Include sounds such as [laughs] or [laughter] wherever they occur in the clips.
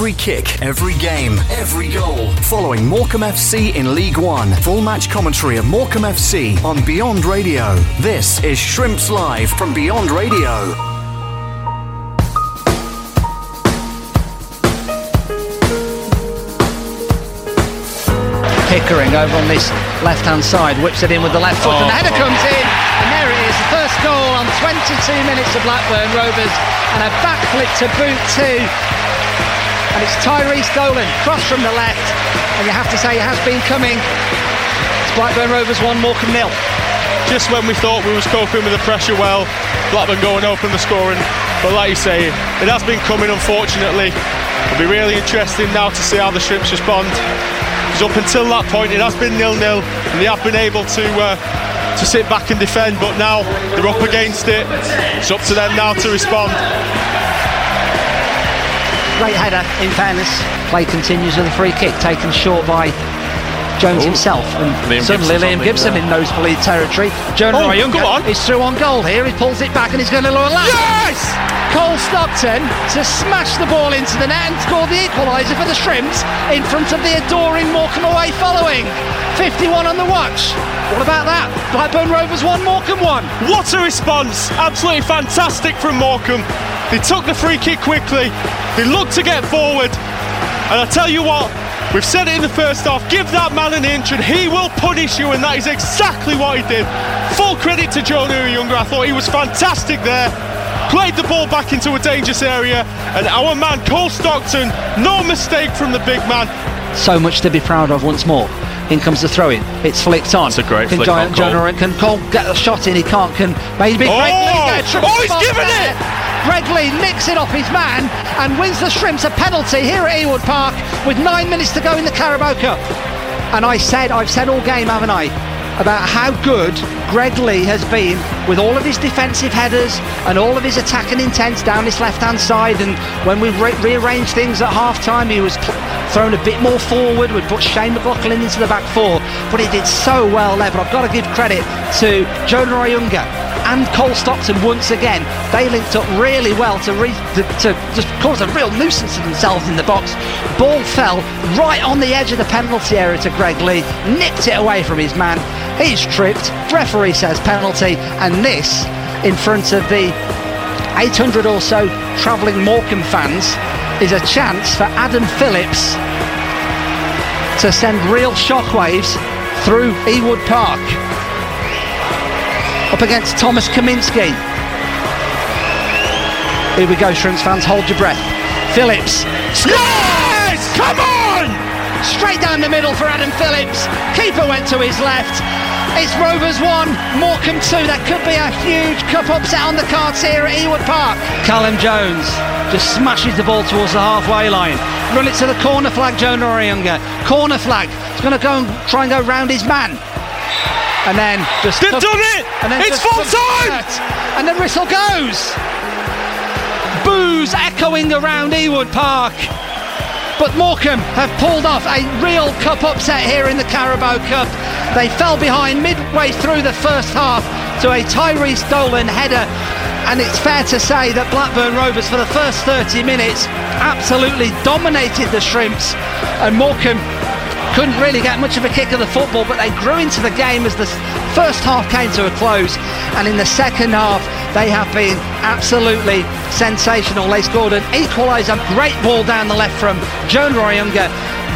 Every kick, every game, every goal. Following Morecambe FC in League One. Full match commentary of Morecambe FC on Beyond Radio. This is Shrimps Live from Beyond Radio. Pickering over on this left hand side, whips it in with the left foot, and the oh. header comes in. And there it is, the first goal on 22 minutes of Blackburn Rovers, and a backflip to boot too. And it's Tyrhys Dolan, cross from the left, and you have to say it has been coming. It's Blackburn Rovers 1, Morecambe nil. Just when we thought we was coping with the pressure well, Blackburn go and open the scoring. But like you say, it has been coming unfortunately. It'll be really interesting now to see how the Shrimps respond. Because up until that point it has been nil-nil and they have been able to uh, to sit back and defend but now they're up against it. It's up to them now to respond. Great header, in fairness. Play continues with a free kick taken short by Jones Ooh. himself. And Liam suddenly Gibson's Liam Gibson in nosebleed territory. Jonah Oh, go on. is through on goal here. He pulls it back and he's going to lower left. Yes! Cole Stockton to smash the ball into the net and score the equaliser for the Shrimps in front of the adoring Morecambe away following. 51 on the watch. What about that? Blackburn Rovers 1, Morecambe 1. What a response! Absolutely fantastic from Morecambe. They took the free kick quickly. They looked to get forward. And I tell you what, we've said it in the first half, give that man an inch and he will punish you, and that is exactly what he did. Full credit to Jonah Ayunga. I thought he was fantastic there. Played the ball back into a dangerous area, and our man Cole Stockton, no mistake from the big man. So much to be proud of once more. In comes the throw in. It's flicked on. It's a great can flick John, on John Cole. Oren- can Cole get the shot in? He can't. Can maybe Oh! Greg Leigh get a triple Oh, he's given there? it! Greg Leigh nicks it off his man and wins the Shrimps a penalty here at Ewood Park with nine minutes to go in the Carabao Cup. And I said, I've said all game, haven't I, about how good Greg Leigh has been with all of his defensive headers and all of his attacking intents down his left-hand side. And when we re- rearranged things at half-time, he was pl- thrown a bit more forward. We put Shane McLoughlin into the back four, but he did so well there. But I've got to give credit to Jonah Ayunga and Cole Stockton once again. They linked up really well to, re- to, to just cause a real nuisance to themselves in the box. Ball fell right on the edge of the penalty area to Greg Leigh, nicked it away from his man. He's tripped. Referee says penalty, and this in front of the 800 or so travelling Morecambe fans is a chance for Adam Phillips to send real shockwaves through Ewood Park up against Thomas Kaminski. Here we go, Shrimps fans, hold your breath. Phillips. Yes! Come on! Straight down the middle for Adam Phillips. Keeper went to his left. It's Rovers 1, Morecambe 2. That could be a huge cup upset on the cards here at Ewood Park. Callum Jones just smashes the ball towards the halfway line. Run it to the corner flag, Jonah Ayunga. Corner flag. He's going to go and try and go round his man. And then just. They've done it! And then It's full time! And the whistle goes. Boos echoing around Ewood Park. But Morecambe have pulled off a real cup upset here in the Carabao Cup. They fell behind midway through the first half to a Tyrhys Dolan header. And it's fair to say that Blackburn Rovers, for the first 30 minutes, absolutely dominated the Shrimps. And Morecambe couldn't really get much of a kick of the football, but they grew into the game as the first half came to a close. And in the second half, they have been absolutely sensational. They scored an equaliser, great ball down the left from Jonah Ayunga.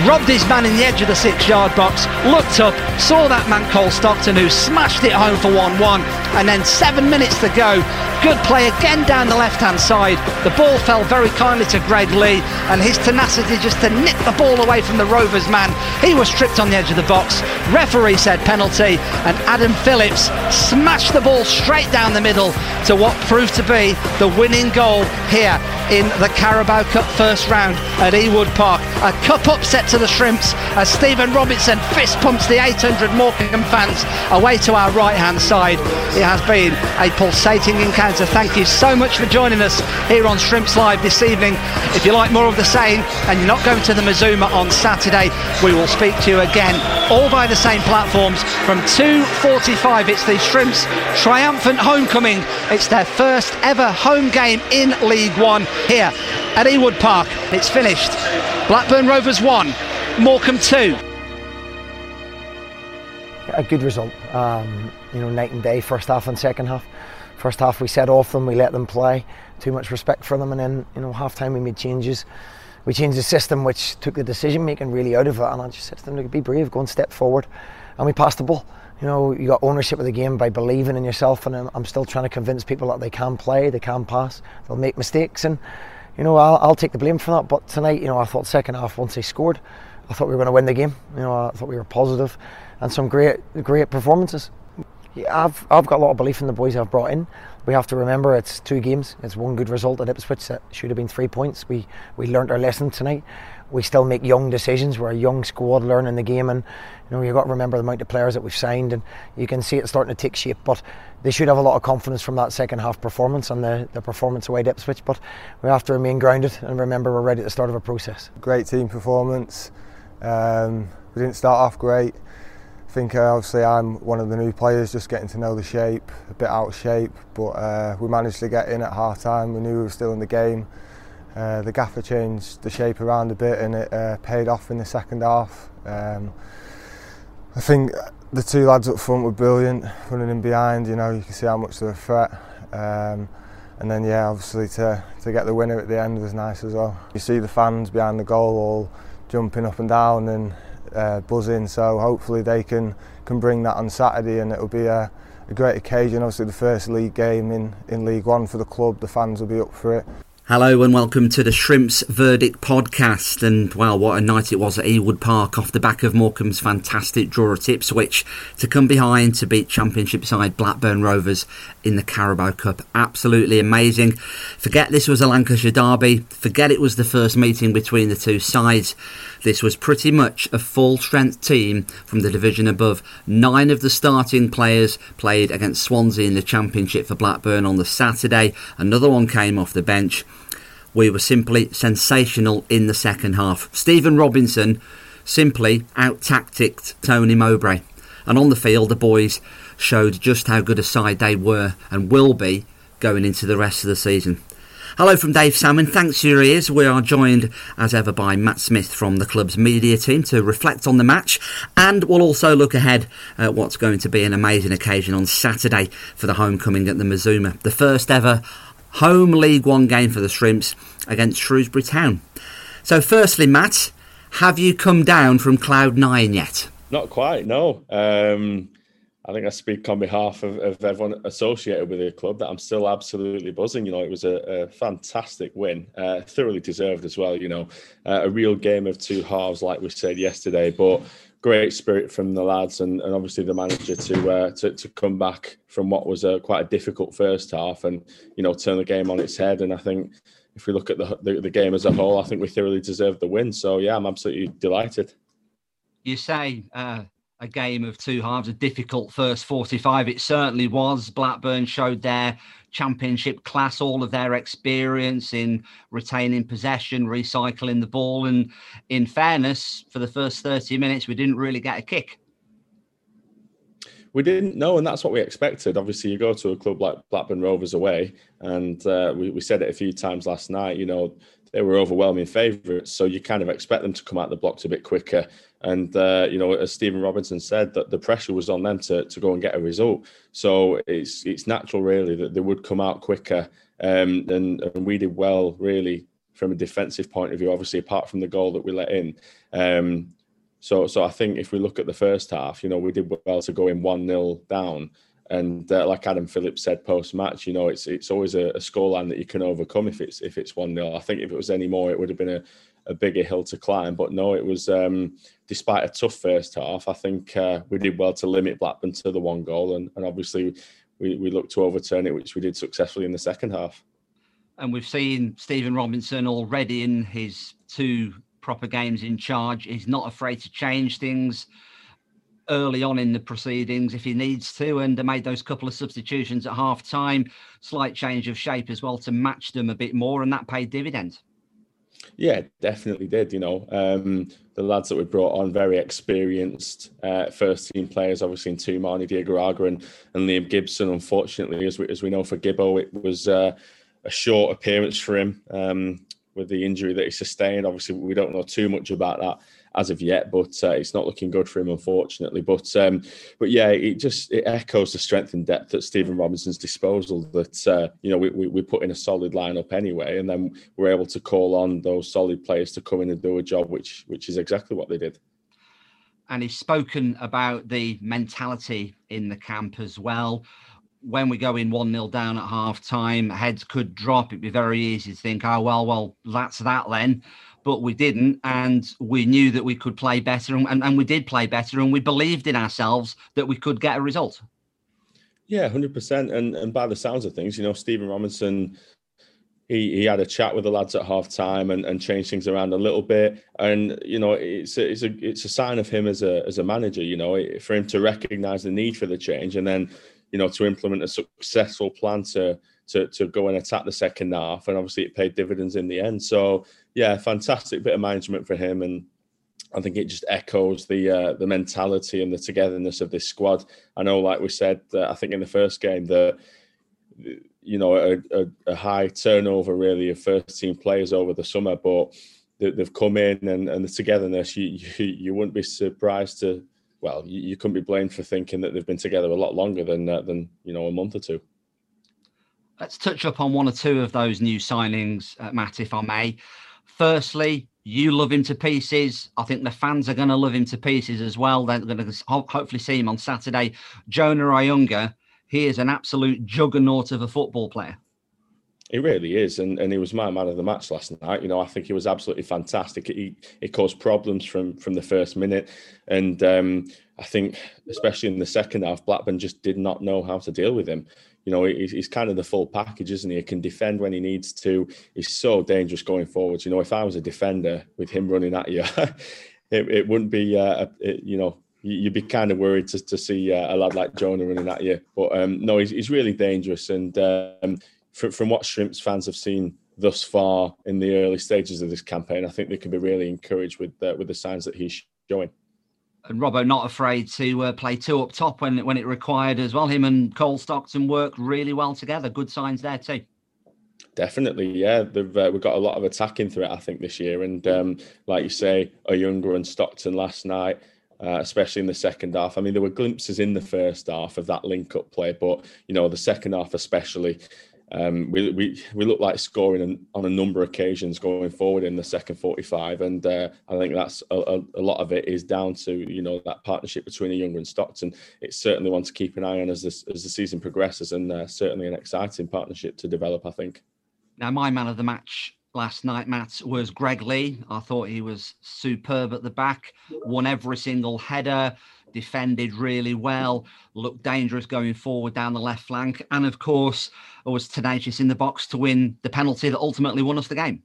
Robbed his man in the edge of the six yard box, looked up, saw that man Cole Stockton who smashed it home for 1 1, and then seven minutes to go. Good play again down the left hand side. The ball fell very kindly to Greg Leigh, and his tenacity just to nip the ball away from the Rovers man. He was tripped on the edge of the box. Referee said penalty, and Adam Phillips smashed the ball straight down the middle to what proved to be the winning goal here in the Carabao Cup first round at Ewood Park. A cup upset to the Shrimps as Stephen Robinson fist pumps the 800 Morecambe fans away to our right hand side. It has been a pulsating encounter. Thank you so much for joining us here on Shrimps Live this evening. If you like more of the same and you're not going to the Mazuma on Saturday, we will speak to you again, all by the same platforms from 2.45. It's the Shrimps triumphant homecoming. It's their first ever home game in League One here at Ewood Park. It's finished. Blackburn Rovers 1, Morecambe 2. A good result. Um, you know, night and day, first half and second half. First half we set off them, we let them play, too much respect for them, and then, you know, half time we made changes. We changed the system which took the decision making really out of it, and I just said to them, be brave, go and step forward. And we passed the ball you know, you got ownership of the game by believing in yourself, and I'm, still trying to convince people that they can play, they can pass, they'll make mistakes, and you know, I'll, I'll take the blame for that. But tonight, you know, I thought second half once they scored, I thought we were going to win the game. You know, I thought we were positive, and some great, great performances. Yeah, I've, I've got a lot of belief in the boys I've brought in. We have to remember it's two games. It's one good result at Ipswich that should have been three points. We we learnt our lesson tonight we still make young decisions. We're a young squad learning the game, and you know you've got to remember the amount of players that we've signed, and you can see it starting to take shape. But they should have a lot of confidence from that second half performance and the, the performance away at Ipswich. But we have to remain grounded and remember we're right at the start of a process. Great team performance. Um, we didn't start off great. I think uh, obviously I'm one of the new players, just getting to know the shape, a bit out of shape, but uh, we managed to get in at half time. We knew we were still in the game. Uh, the gaffer changed the shape around a bit and it uh, paid off in the second half. Um, I think the two lads up front were brilliant, running in behind. You know, you can see how much they're a threat. Um, and then, yeah, obviously to, to get the winner at the end was nice as well. You see the fans behind the goal all jumping up and down and uh, buzzing. So hopefully they can can bring that on Saturday, and it'll be a, a great occasion. Obviously, the first league game in in League One for the club. The fans will be up for it. Hello and welcome to the Shrimps Verdict podcast. And well, what a night it was at Ewood Park off the back of Morecambe's fantastic draw at Ipswich to come behind to beat Championship side Blackburn Rovers in the Carabao Cup. Absolutely amazing. Forget this was a Lancashire derby, forget it was the first meeting between the two sides. This was pretty much a full strength team from the division above. Nine of the starting players played against Swansea in the Championship for Blackburn on the Saturday. Another one came off the bench. We were simply sensational in the second half. Stephen Robinson simply out tacticked Tony Mowbray. And on the field, the boys showed just how good a side they were and will be going into the rest of the season. Hello from Dave Salmon. Thanks for your ears. We are joined as ever by Matt Smith from the club's media team to reflect on the match, and we'll also look ahead at what's going to be an amazing occasion on Saturday for the homecoming at the Mazuma, the first ever home League One game for the Shrimps against Shrewsbury Town. So, firstly, Matt, have you come down from cloud nine yet? Not quite, no. Um, I think I speak on behalf of, of, everyone associated with the club that I'm still absolutely buzzing. You know, it was a, a fantastic win, uh, thoroughly deserved as well. You know, uh, a real game of two halves, like we said yesterday, but great spirit from the lads and, and obviously the manager to, uh, to to come back from what was a quite a difficult first half and you know turn the game on its head. And I think if we look at the, the, the game as a whole, I think we thoroughly deserved the win. So yeah, I'm absolutely delighted. You say uh, a game of two halves, a difficult first 45. It certainly was. Blackburn showed their championship class, all of their experience in retaining possession, recycling the ball. And in fairness, for the first 30 minutes, we didn't really get a kick. We didn't know, and that's what we expected. Obviously, you go to a club like Blackburn Rovers away, and uh, we, we said it a few times last night. You know, they were overwhelming favourites, so you kind of expect them to come out the blocks a bit quicker and uh, you know, as Stephen Robinson said, that the pressure was on them to, to go and get a result. So it's it's natural, really, that they would come out quicker. Um, and, and we did well, really, from a defensive point of view. Obviously, apart from the goal that we let in. Um, so so I think if we look at the first half, you know, we did well to go in one 0 down. And uh, like Adam Phillips said post match, you know, it's it's always a, a scoreline that you can overcome if it's if it's one 0 I think if it was any more, it would have been a, a bigger hill to climb. But no, it was um, despite a tough first half. I think uh, we did well to limit Blackburn to the one goal, and, and obviously we, we looked to overturn it, which we did successfully in the second half. And we've seen Stephen Robinson already in his two proper games in charge. He's not afraid to change things early on in the proceedings if he needs to, and they made those couple of substitutions at half time, slight change of shape as well to match them a bit more, and that paid dividends. Yeah, definitely did. You know, um, the lads that we brought on, very experienced uh, first team players, obviously in Toumani, Diagouraga and, and Liam Gibson. Unfortunately, as we, as we know for Gibbo, it was uh, a short appearance for him um, with the injury that he sustained. Obviously, we don't know too much about that as of yet, but uh, it's not looking good for him, unfortunately. But um, but yeah, it just it echoes the strength and depth at Stephen Robinson's disposal. That uh, you know we, we, we put in a solid lineup anyway, and then we're able to call on those solid players to come in and do a job, which which is exactly what they did. And he's spoken about the mentality in the camp as well when we go in 1 0 down at half time, heads could drop. It'd be very easy to think, oh, well, well, that's that then but we didn't. And we knew that we could play better, and, and, and we did play better, and we believed in ourselves that we could get a result. Yeah, hundred percent. And and by the sounds of things, you know, Stephen Robinson, he he had a chat with the lads at half time and, and changed things around a little bit. And you know, it's a, it's a it's a sign of him as a as a manager. You know, for him to recognise the need for the change and then you know to implement a successful plan to to to go and attack the second half. And obviously, it paid dividends in the end. So yeah, fantastic bit of management for him, and I think it just echoes the uh, the mentality and the togetherness of this squad. I know, like we said, uh, I think in the first game that you know a, a, a, high turnover really of first team players over the summer, but they've come in and, and the togetherness. You, you, you wouldn't be surprised to well, you, you, couldn't be blamed for thinking that they've been together a lot longer than uh, than you know a month or two. Let's touch up on one or two of those new signings, uh, Matt, if I may. Firstly, you love him to pieces. I think the fans are going to love him to pieces as well. They're going to hopefully see him on Saturday. Jonah Ayunga, he is an absolute juggernaut of a football player. He really is, and, and he was my man of the match last night. You know, I think he was absolutely fantastic. He he caused problems from from the first minute, and um, I think especially in the second half, Blackburn just did not know how to deal with him you know, he's, he's, kind of the full package, isn't he? He can defend when he needs to. He's so dangerous going forwards. You know, if I was a defender with him running at you, [laughs] it, it, wouldn't be, uh, it, you know, you'd be kind of worried to, to see uh, a lad like Jonah running at you. But um, no, he's, he's really dangerous. And um, from, from what Shrimps fans have seen thus far in the early stages of this campaign, I think they can be really encouraged with uh, with the signs that he's showing and Robbo not afraid to uh, play two up top when when it required as well. Him and Cole Stockton work really well together. Good signs there too. Definitely, yeah. They've uh, we've got a lot of attacking threat, I think, this year. And um, like you say, Ayunga and Stockton last night, uh, especially in the second half. I mean, there were glimpses in the first half of that link-up play, but you know, the second half especially, um, we, we we look like scoring on a number of occasions going forward in the second 45 and uh, I think that's a, a, lot of it is down to you know that partnership between the Ayunga and Stockton it's certainly one to keep an eye on as this as the season progresses and uh, certainly an exciting partnership to develop I think now my man of the match last night Matt was Greg Leigh. I thought he was superb at the back won every single header defended really well, looked dangerous going forward down the left flank, and of course was tenacious in the box to win the penalty that ultimately won us the game.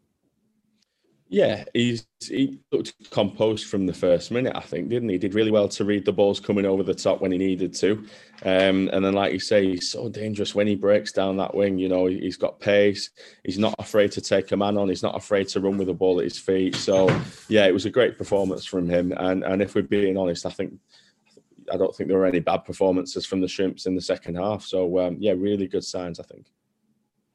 Yeah, he's he looked composed from the first minute, I think, didn't he? he? Did really well to read the balls coming over the top when he needed to, um, and then, like you say, he's so dangerous when he breaks down that wing. You know, he's got pace. He's not afraid to take a man on. He's not afraid to run with the ball at his feet. So, yeah, it was a great performance from him. And and if we're being honest, I think I don't think there were any bad performances from the Shrimps in the second half. So um, yeah, really good signs, I think.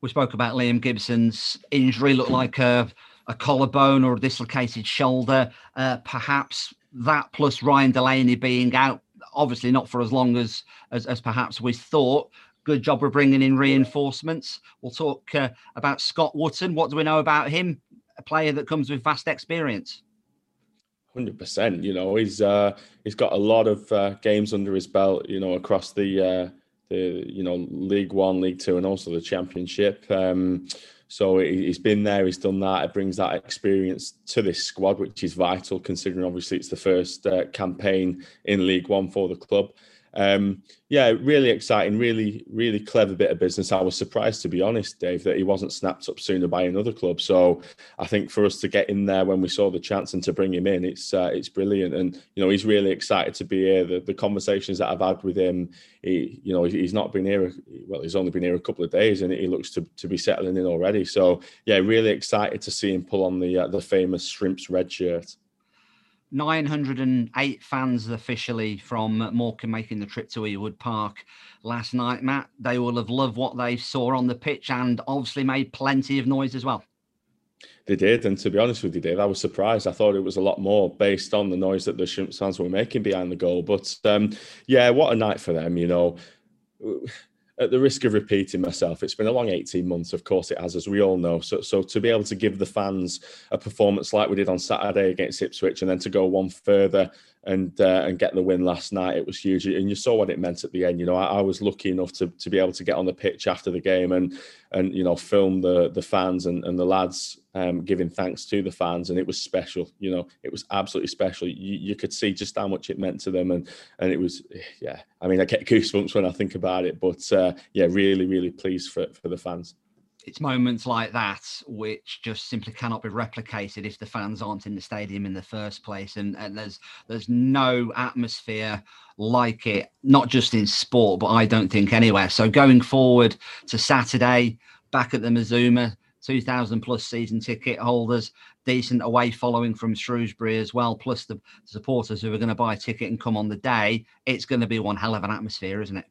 We spoke about Liam Gibson's injury, looked like a, a collarbone or a dislocated shoulder. Uh, perhaps that plus Ryan Delaney being out, obviously not for as long as as, as perhaps we thought. Good job of bringing in reinforcements. We'll talk uh, about Scott Wootton. What do we know about him? A player that comes with vast experience. Hundred percent. You know, he's uh, he's got a lot of uh, games under his belt. You know, across the uh, the you know League One, League Two, and also the Championship. Um, so he's been there. He's done that. It brings that experience to this squad, which is vital, considering obviously it's the first uh, campaign in League One for the club. Um, yeah, really exciting, really, really clever bit of business. I was surprised, to be honest, Dave, that he wasn't snapped up sooner by another club. So I think for us to get in there when we saw the chance and to bring him in, it's uh, it's brilliant. And you know, he's really excited to be here. The, the conversations that I've had with him, he, you know, he's not been here. Well, he's only been here a couple of days, and he looks to, to be settling in already. So yeah, really excited to see him pull on the uh, the famous Shrimps red shirt. 908 fans officially from Morecambe making the trip to Ewood Park last night, Matt. They will have loved what they saw on the pitch and obviously made plenty of noise as well. They did, and to be honest with you, Dave, I was surprised. I thought it was a lot more based on the noise that the Shrimps fans were making behind the goal. But um, yeah, what a night for them, you know at the risk of repeating myself, it's been a long 18 months. Of course, it has, as we all know. So, so to be able to give the fans a performance like we did on Saturday against Ipswich, and then to go one further and uh, and get the win last night, it was huge. And you saw what it meant at the end. You know, I, I, was lucky enough to, to be able to get on the pitch after the game and and you know film the the fans and, and the lads um, giving thanks to the fans, and it was special. You know, it was absolutely special. You, you could see just how much it meant to them, and and it was yeah. I mean, I get goosebumps when I think about it, but uh, yeah, really, really pleased for for the fans it's moments like that which just simply cannot be replicated if the fans aren't in the stadium in the first place and, and there's there's no atmosphere like it not just in sport but i don't think anywhere so going forward to saturday back at the Mazuma 2000 plus season ticket holders decent away following from shrewsbury as well plus the supporters who are going to buy a ticket and come on the day it's going to be one hell of an atmosphere isn't it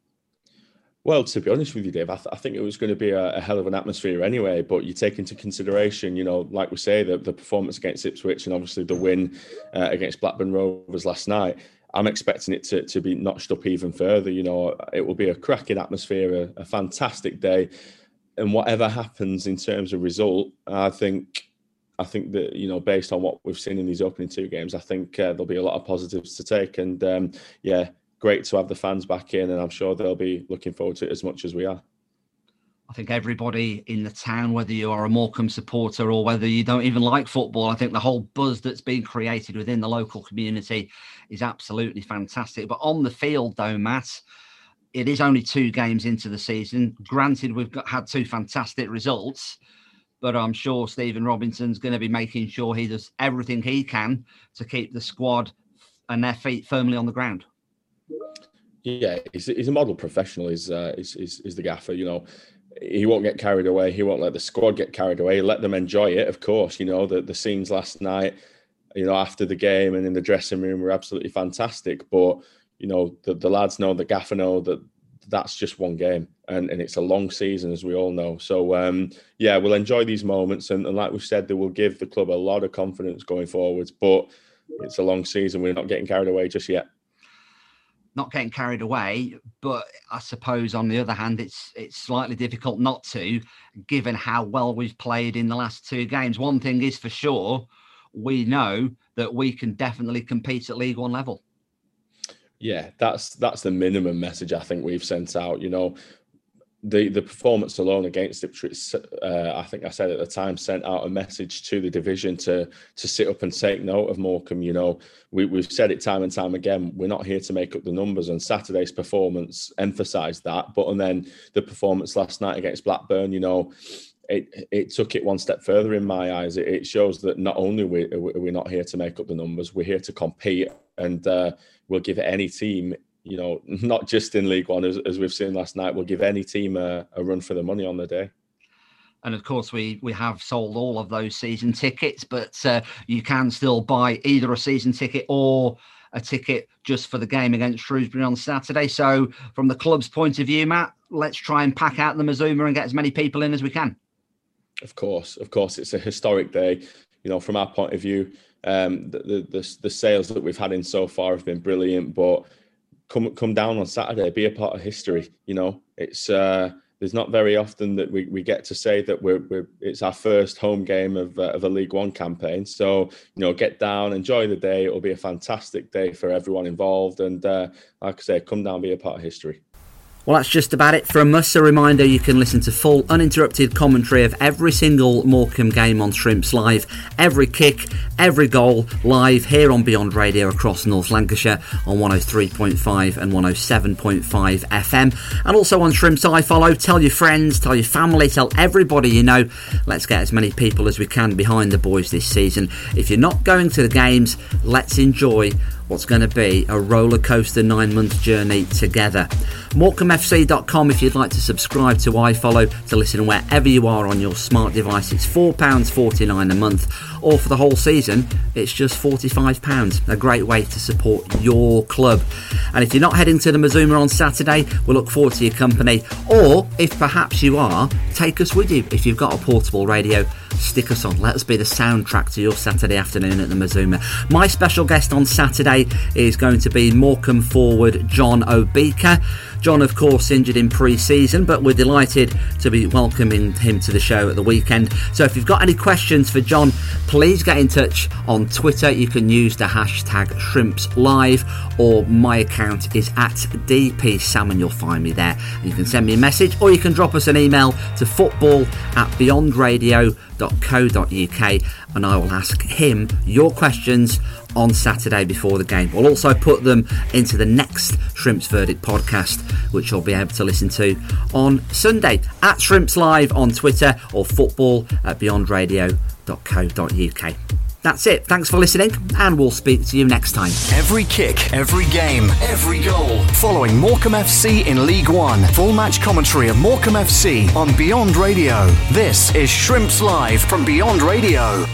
well, to be honest with you, Dave, I, th- I think it was going to be a, a, hell of an atmosphere anyway. But you take into consideration, you know, like we say, the, the performance against Ipswich and obviously the win uh, against Blackburn Rovers last night. I'm expecting it to, to be notched up even further. You know, it will be a cracking atmosphere, a, a fantastic day. And whatever happens in terms of result, I think I think that you know, based on what we've seen in these opening two games, I think uh, there'll be a lot of positives to take. And um, yeah, great to have the fans back in, and I'm sure they'll be looking forward to it as much as we are. I think everybody in the town, whether you are a Morecambe supporter or whether you don't even like football, I think the whole buzz that's been created within the local community is absolutely fantastic. But on the field, though, Matt, it is only two games into the season. Granted, we've got, had two fantastic results, but I'm sure Stephen Robinson's going to be making sure he does everything he can to keep the squad and their feet firmly on the ground. Yeah, he's, he's a model professional. Is uh, is the gaffer? You know, he won't get carried away. He won't let the squad get carried away. Let them enjoy it. Of course, you know the the scenes last night. You know, after the game and in the dressing room were absolutely fantastic. But you know, the, the lads know, the gaffer know that that's just one game and, and it's a long season as we all know so um, yeah we'll enjoy these moments and, and like we said they will give the club a lot of confidence going forwards but it's a long season we're not getting carried away just yet not getting carried away. But I suppose on the other hand, it's it's slightly difficult not to, given how well we've played in the last two games. One thing is for sure, we know that we can definitely compete at League One level. Yeah, that's that's the minimum message I think we've sent out. You know, the the performance alone against Ipswich, uh, I think I said at the time, sent out a message to the division to to sit up and take note of Morecambe. You know, we, we've said it time and time again. We're not here to make up the numbers, and Saturday's performance emphasised that. But and then the performance last night against Blackburn, you know, it it took it one step further in my eyes. It, it shows that not only we are we not here to make up the numbers, we're here to compete, and uh, we'll give any team you know, not just in League One, as, as we've seen last night, we'll give any team a, a run for the money on the day. And of course, we we have sold all of those season tickets, but uh, you can still buy either a season ticket or a ticket just for the game against Shrewsbury on Saturday. So, from the club's point of view, Matt, let's try and pack out the Mazuma and get as many people in as we can. Of course, of course, it's a historic day. You know, from our point of view, um, the, the the sales that we've had in so far have been brilliant, but come come down on Saturday, be a part of history. You know, it's uh, there's not very often that we, we get to say that we're, we're it's our first home game of, uh, of a League One campaign. So you know, get down, enjoy the day. It'll be a fantastic day for everyone involved, and uh, like I say, come down, be a part of history. Well, that's just about it from us. A reminder you can listen to full, uninterrupted commentary of every single Morecambe game on Shrimps Live, every kick, every goal live here on Beyond Radio across North Lancashire on 103.5 and 107.5 FM, and also on Shrimps iFollow. Tell your friends, tell your family, tell everybody you know. Let's get as many people as we can behind the boys this season. If you're not going to the games, let's enjoy what's going to be a roller coaster nine month journey together. MorecambeFC.com if you'd like to subscribe to iFollow to listen wherever you are on your smart device. It's £4.49 a month, or for the whole season, it's just £45. A great way to support your club. And if you're not heading to the Mazuma on Saturday, we'll look forward to your company. Or if perhaps you are, take us with you. If you've got a portable radio, stick us on. Let us be the soundtrack to your Saturday afternoon at the Mazuma. My special guest on Saturday is going to be Morecambe forward John Obika. John, of course, injured in pre season, but we're delighted to be welcoming him to the show at the weekend. So if you've got any questions for John, please get in touch on Twitter. You can use the hashtag Shrimps Live, or my account is at DP Salmon. You'll find me there. You can send me a message, or you can drop us an email to football at beyondradio.co.uk and I will ask him your questions on Saturday before the game. We'll also put them into the next Shrimps Verdict podcast, which you'll be able to listen to on Sunday at Shrimps Live on Twitter or football at beyondradio.co.uk. That's it. Thanks for listening, and we'll speak to you next time. Every kick, every game, every goal. Following Morecambe FC in League One. Full match commentary of Morecambe FC on Beyond Radio. This is Shrimps Live from Beyond Radio.